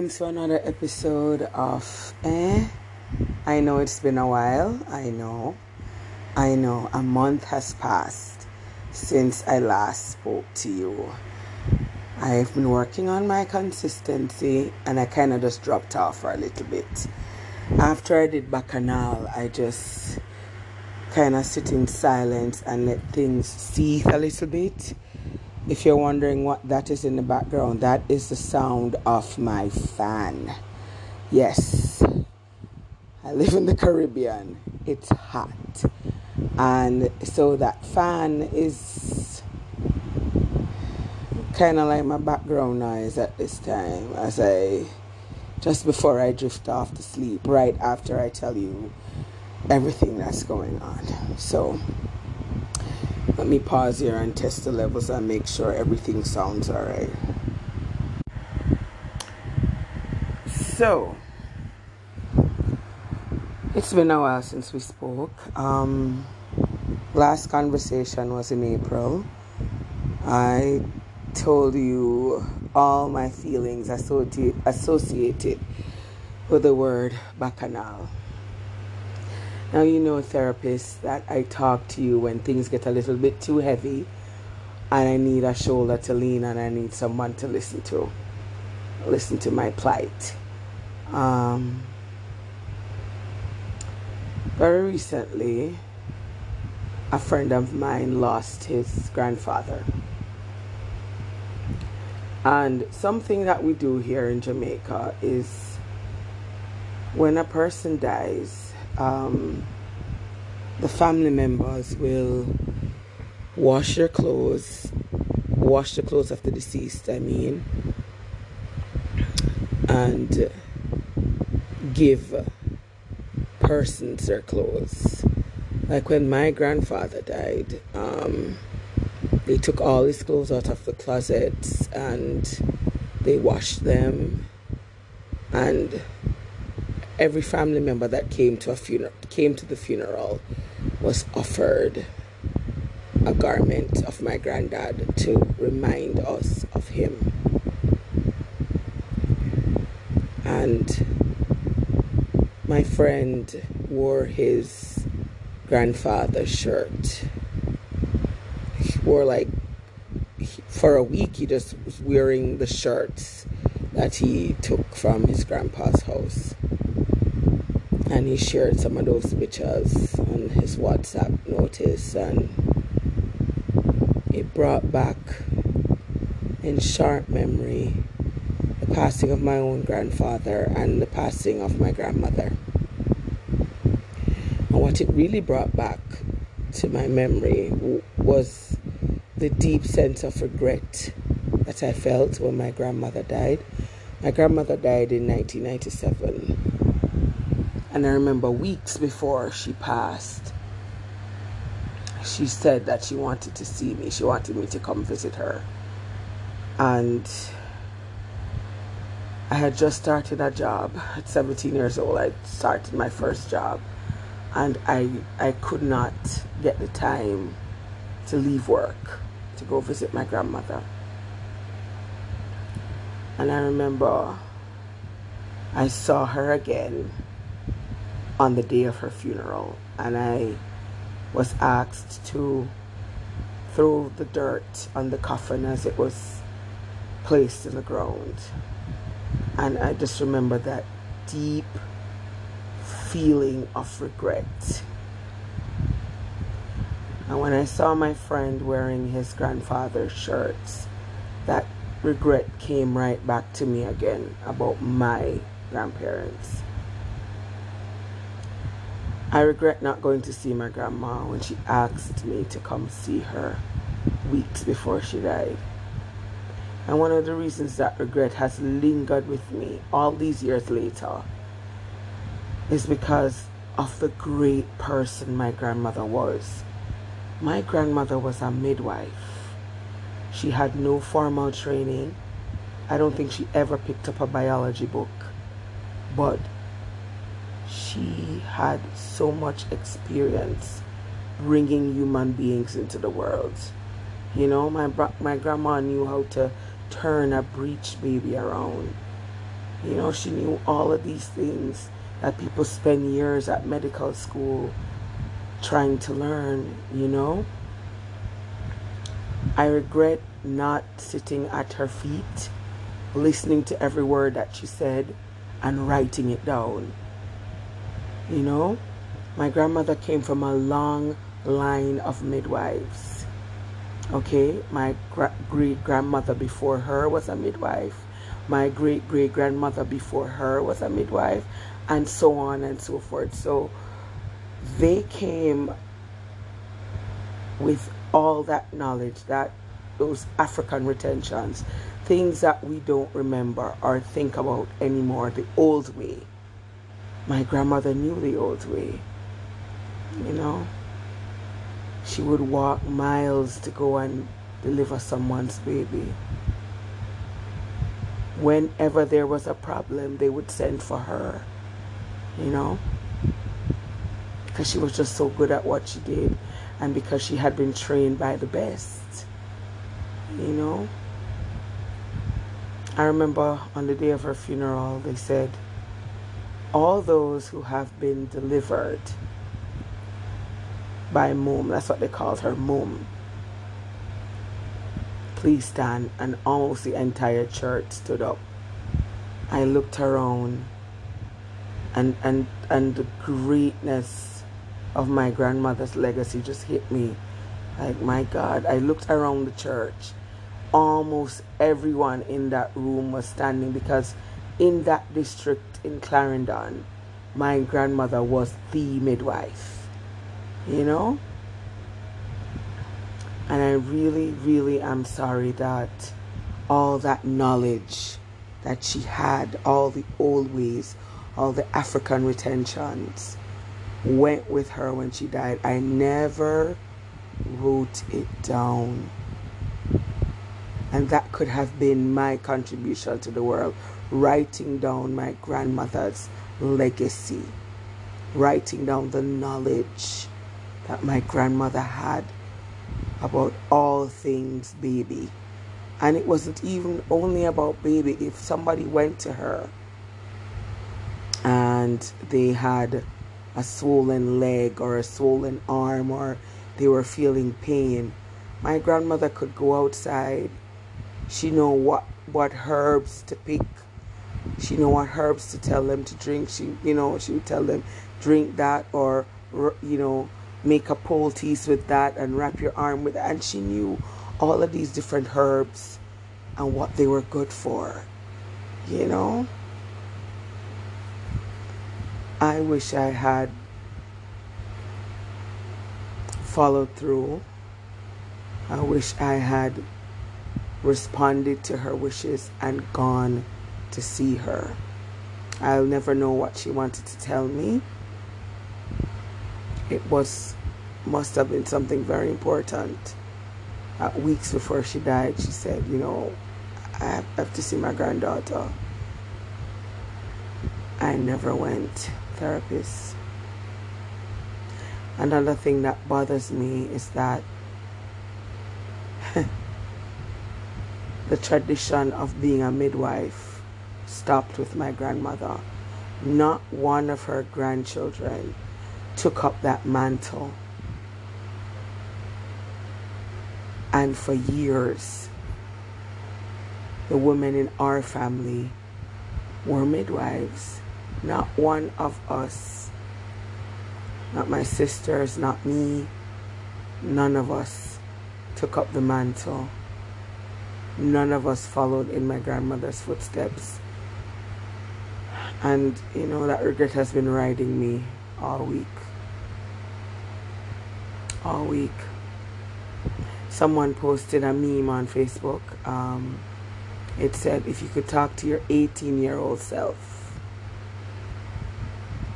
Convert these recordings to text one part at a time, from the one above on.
welcome to another episode of Eh. I know it's been a while. I know. I know. A month has passed since I last spoke to you. I've been working on my consistency and I kind of just dropped off for a little bit. After I did Bacchanal, I just kind of sit in silence and let things seethe a little bit if you're wondering what that is in the background, that is the sound of my fan. Yes, I live in the Caribbean. It's hot. And so that fan is kind of like my background noise at this time as I just before I drift off to sleep, right after I tell you everything that's going on. So, let me pause here and test the levels and make sure everything sounds alright. So, it's been a while since we spoke. Um, last conversation was in April. I told you all my feelings associated with the word bacchanal. Now, you know, therapists, that I talk to you when things get a little bit too heavy and I need a shoulder to lean and I need someone to listen to, listen to my plight. Um, very recently, a friend of mine lost his grandfather. And something that we do here in Jamaica is when a person dies, um, the family members will wash their clothes, wash the clothes of the deceased, I mean, and give persons their clothes. Like when my grandfather died, um, they took all his clothes out of the closets and they washed them and every family member that came to a funeral came to the funeral was offered a garment of my granddad to remind us of him. And my friend wore his grandfather's shirt. He wore like for a week he just was wearing the shirts that he took from his grandpa's house and he shared some of those pictures on his WhatsApp notice and it brought back in sharp memory the passing of my own grandfather and the passing of my grandmother. And what it really brought back to my memory was the deep sense of regret that I felt when my grandmother died. My grandmother died in 1997 and I remember weeks before she passed, she said that she wanted to see me. She wanted me to come visit her. And I had just started a job at 17 years old. I started my first job. And I, I could not get the time to leave work to go visit my grandmother. And I remember I saw her again on the day of her funeral, and I was asked to throw the dirt on the coffin as it was placed in the ground. And I just remember that deep feeling of regret. And when I saw my friend wearing his grandfather's shirts, that regret came right back to me again about my grandparents. I regret not going to see my grandma when she asked me to come see her weeks before she died. And one of the reasons that regret has lingered with me all these years later is because of the great person my grandmother was. My grandmother was a midwife. She had no formal training. I don't think she ever picked up a biology book. But she had so much experience bringing human beings into the world. You know, my my grandma knew how to turn a breech baby around. You know, she knew all of these things that people spend years at medical school trying to learn, you know. I regret not sitting at her feet, listening to every word that she said and writing it down. You know, my grandmother came from a long line of midwives. Okay, my gra- great grandmother before her was a midwife. My great great grandmother before her was a midwife, and so on and so forth. So they came with all that knowledge, that those African retentions, things that we don't remember or think about anymore, the old way. My grandmother knew the old way. You know, she would walk miles to go and deliver someone's baby. Whenever there was a problem, they would send for her. You know, because she was just so good at what she did and because she had been trained by the best. You know? I remember on the day of her funeral, they said, All those who have been delivered by Mum, that's what they called her, Mum, please stand. And almost the entire church stood up. I looked around and and and the greatness of my grandmother's legacy just hit me like my god i looked around the church almost everyone in that room was standing because in that district in clarendon my grandmother was the midwife you know and i really really am sorry that all that knowledge that she had all the old ways all the African retentions went with her when she died. I never wrote it down. And that could have been my contribution to the world, writing down my grandmother's legacy, writing down the knowledge that my grandmother had about all things baby. And it wasn't even only about baby. If somebody went to her and they had a swollen leg or a swollen arm or they were feeling pain my grandmother could go outside she know what what herbs to pick she know what herbs to tell them to drink. She you know she would tell them drink that or you know make a poultice with that and wrap your arm with and she knew all of these different herbs and what they were good for you know? I wish I had followed through. I wish I had responded to her wishes and gone to see her. I'll never know what she wanted to tell me. It was must have been something very important. Uh, weeks before she died, she said, "You know, I have to see my granddaughter." I never went therapist. Another thing that bothers me is that the tradition of being a midwife stopped with my grandmother. Not one of her grandchildren took up that mantle. And for years, the women in our family were midwives. Not one of us, not my sisters, not me, none of us took up the mantle. None of us followed in my grandmother's footsteps. And, you know, that regret has been riding me all week. All week. Someone posted a meme on Facebook. Um, it said, if you could talk to your 18 year old self,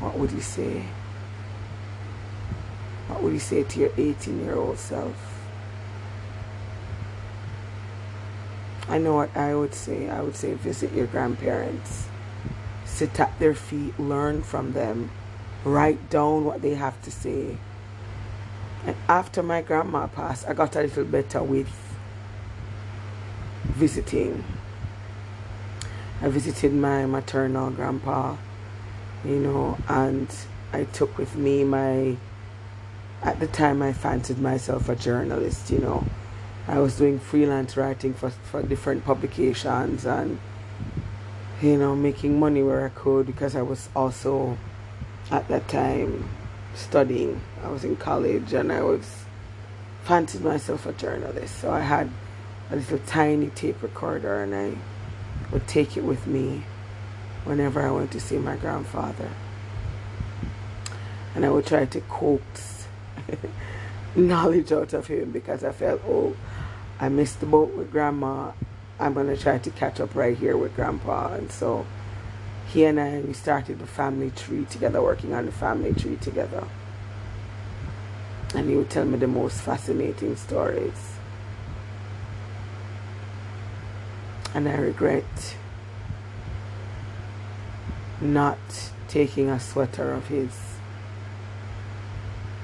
what would you say? What would you say to your 18 year old self? I know what I would say. I would say visit your grandparents, sit at their feet, learn from them, write down what they have to say. And after my grandma passed, I got a little better with visiting. I visited my maternal grandpa, you know, and I took with me my. At the time, I fancied myself a journalist, you know. I was doing freelance writing for, for different publications and, you know, making money where I could because I was also at that time studying. I was in college and I was fancied myself a journalist. So I had a little tiny tape recorder and I would take it with me whenever I went to see my grandfather. And I would try to coax knowledge out of him because I felt, oh, I missed the boat with grandma. I'm going to try to catch up right here with grandpa. And so he and I, we started the family tree together, working on the family tree together. And he would tell me the most fascinating stories. And I regret not taking a sweater of his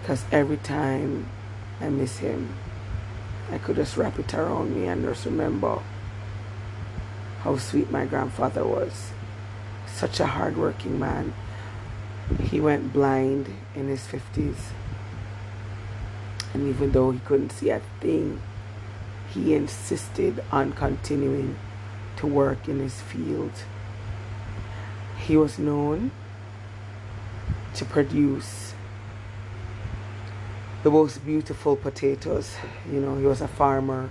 because every time I miss him, I could just wrap it around me and just remember how sweet my grandfather was. Such a hardworking man. He went blind in his 50s. And even though he couldn't see a thing, he insisted on continuing to work in his field. He was known to produce the most beautiful potatoes. You know, he was a farmer,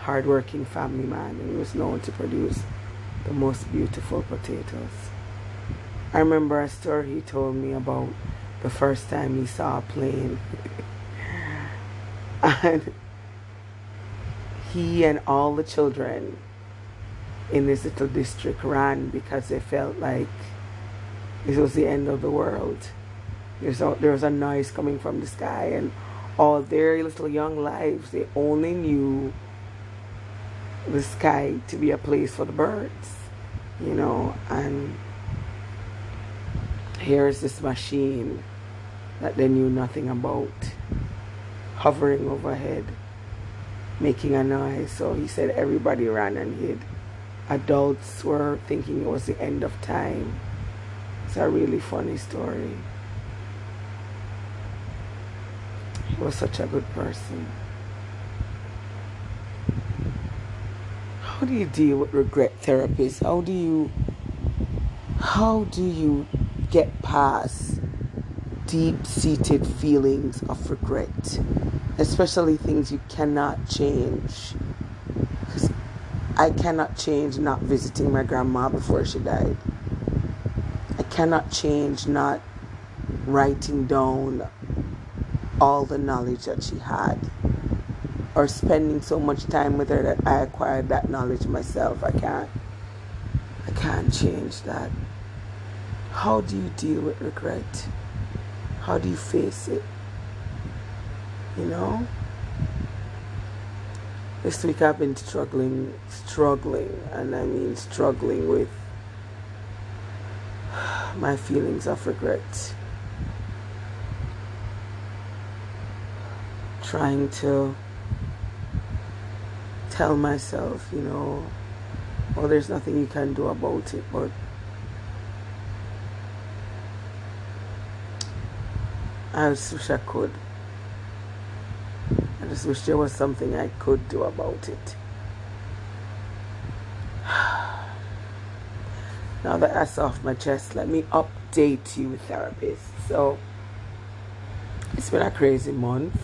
hardworking family man, and he was known to produce the most beautiful potatoes. I remember a story he told me about the first time he saw a plane. and he and all the children in this little district ran because they felt like this was the end of the world. There's a, there was a noise coming from the sky, and all their little young lives, they only knew the sky to be a place for the birds, you know. And here's this machine that they knew nothing about, hovering overhead, making a noise. So he said everybody ran and hid. Adults were thinking it was the end of time. It's a really funny story. He was such a good person. How do you deal with regret therapies? How do you how do you get past deep-seated feelings of regret, especially things you cannot change? Because I cannot change not visiting my grandma before she died. I cannot change not writing down all the knowledge that she had or spending so much time with her that I acquired that knowledge myself. I can't I can't change that. How do you deal with regret? How do you face it? You know? This week I've been struggling, struggling, and I mean struggling with my feelings of regret. trying to tell myself, you know, well, there's nothing you can do about it, but I just wish I could. I just wish there was something I could do about it. Now that that's off my chest, let me update you, therapist. So, it's been a crazy month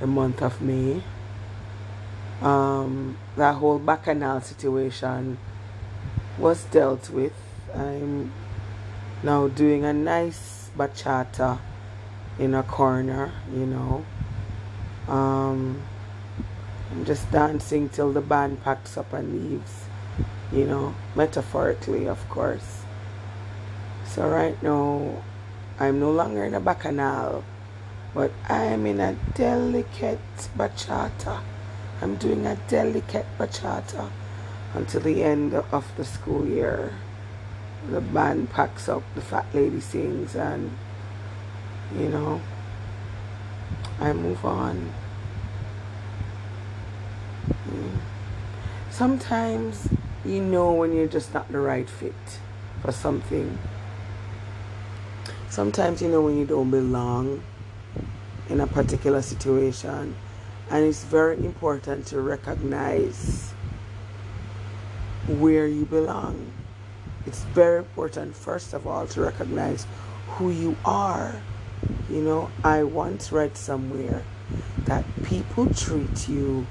the month of May. Um, that whole bacchanal situation was dealt with. I'm now doing a nice bachata in a corner, you know. Um, I'm just dancing till the band packs up and leaves, you know, metaphorically, of course. So, right now, I'm no longer in a bacchanal but I'm in a delicate bachata. I'm doing a delicate bachata until the end of the school year. The band packs up, the fat lady sings, and you know, I move on. Mm. Sometimes you know when you're just not the right fit for something. Sometimes you know when you don't belong in a particular situation, and it's very important to recognize where you belong. It's very important, first of all, to recognize who you are. You know, I once read somewhere that people treat you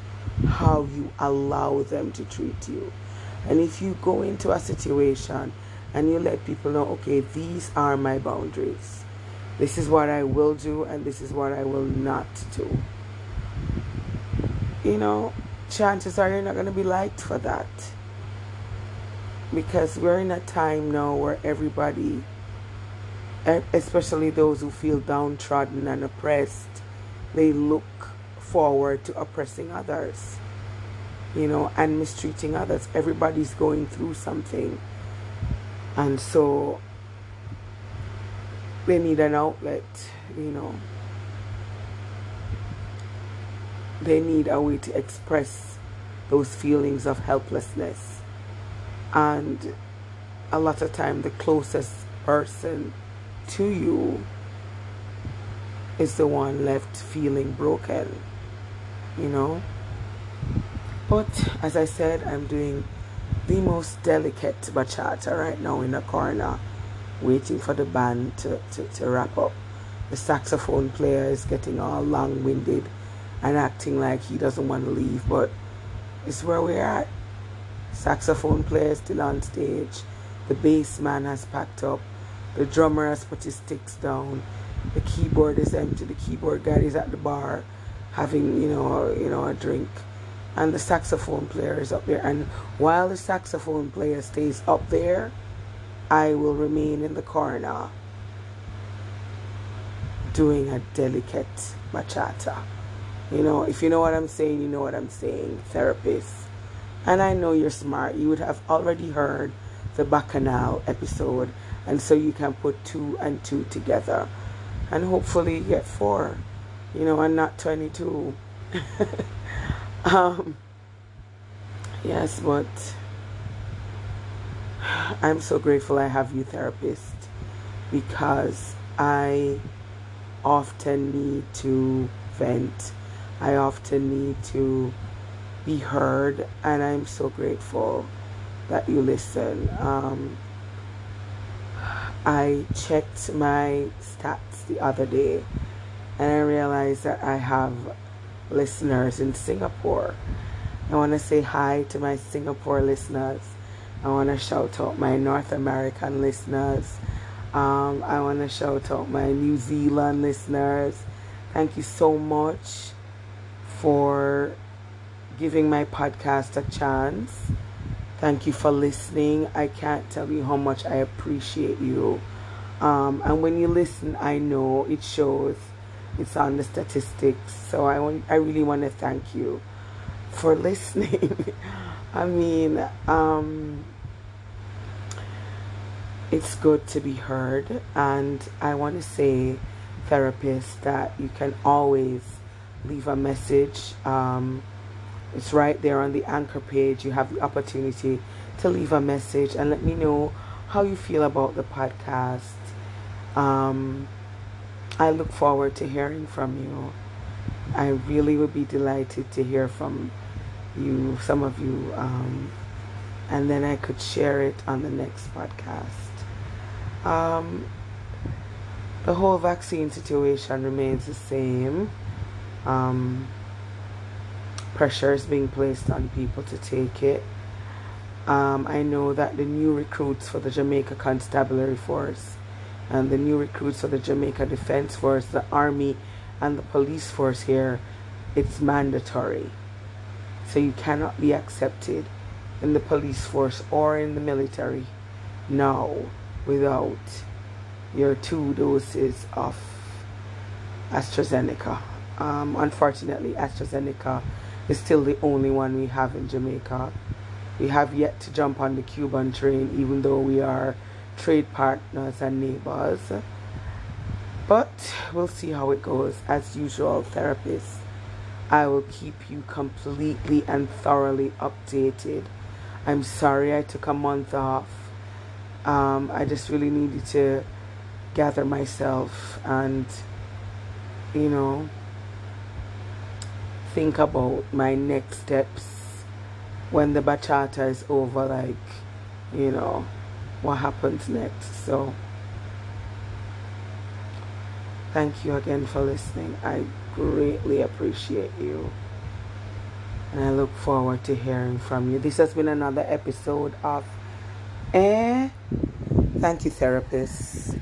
how you allow them to treat you. And if you go into a situation and you let people know, okay, these are my boundaries, this is what I will do, and this is what I will not do, you know, chances are you're not going to be liked for that. Because we're in a time now where everybody, especially those who feel downtrodden and oppressed, they look forward to oppressing others, you know, and mistreating others. Everybody's going through something. And so they need an outlet, you know. They need a way to express those feelings of helplessness. And a lot of time the closest person to you is the one left feeling broken you know. But as I said, I'm doing the most delicate bachata right now in the corner, waiting for the band to, to, to wrap up. The saxophone player is getting all long winded and acting like he doesn't want to leave, but it's where we're at. Saxophone player still on stage. The bass man has packed up. The drummer has put his sticks down. The keyboard is empty. The keyboard guy is at the bar having you know you know a drink and the saxophone player is up there and while the saxophone player stays up there i will remain in the corner doing a delicate bachata you know if you know what i'm saying you know what i'm saying therapist and i know you're smart you would have already heard the bacchanal episode and so you can put two and two together and hopefully get four you know, I'm not 22. um, yes, but I'm so grateful I have you, therapist, because I often need to vent. I often need to be heard, and I'm so grateful that you listen. Um, I checked my stats the other day and I realized that I have listeners in Singapore. I want to say hi to my Singapore listeners. I want to shout out my North American listeners. Um, I want to shout out my New Zealand listeners. Thank you so much for giving my podcast a chance. Thank you for listening. I can't tell you how much I appreciate you. Um, and when you listen, I know it shows it's on the statistics. So I want, I really want to thank you for listening. I mean, um, it's good to be heard, and I want to say, therapist, that you can always leave a message. Um, it's right there on the anchor page. You have the opportunity to leave a message and let me know how you feel about the podcast. Um, I look forward to hearing from you. I really would be delighted to hear from you, some of you, um, and then I could share it on the next podcast. Um, the whole vaccine situation remains the same. Um, pressure is being placed on people to take it. Um, I know that the new recruits for the Jamaica Constabulary Force and the new recruits for the Jamaica Defense Force, the Army, and the police force here, it's mandatory. So you cannot be accepted in the police force or in the military now without your two doses of AstraZeneca. Um, unfortunately, AstraZeneca is still the only one we have in Jamaica. We have yet to jump on the Cuban train, even though we are trade partners and neighbors. But we'll see how it goes. As usual, therapists, I will keep you completely and thoroughly updated I'm sorry I took a month off. Um, I just really needed to gather myself and, you know, think about my next steps when the bachata is over, like, you know, what happens next. So, thank you again for listening. I greatly appreciate you. And I look forward to hearing from you. This has been another episode of Eh. Thank you, therapists.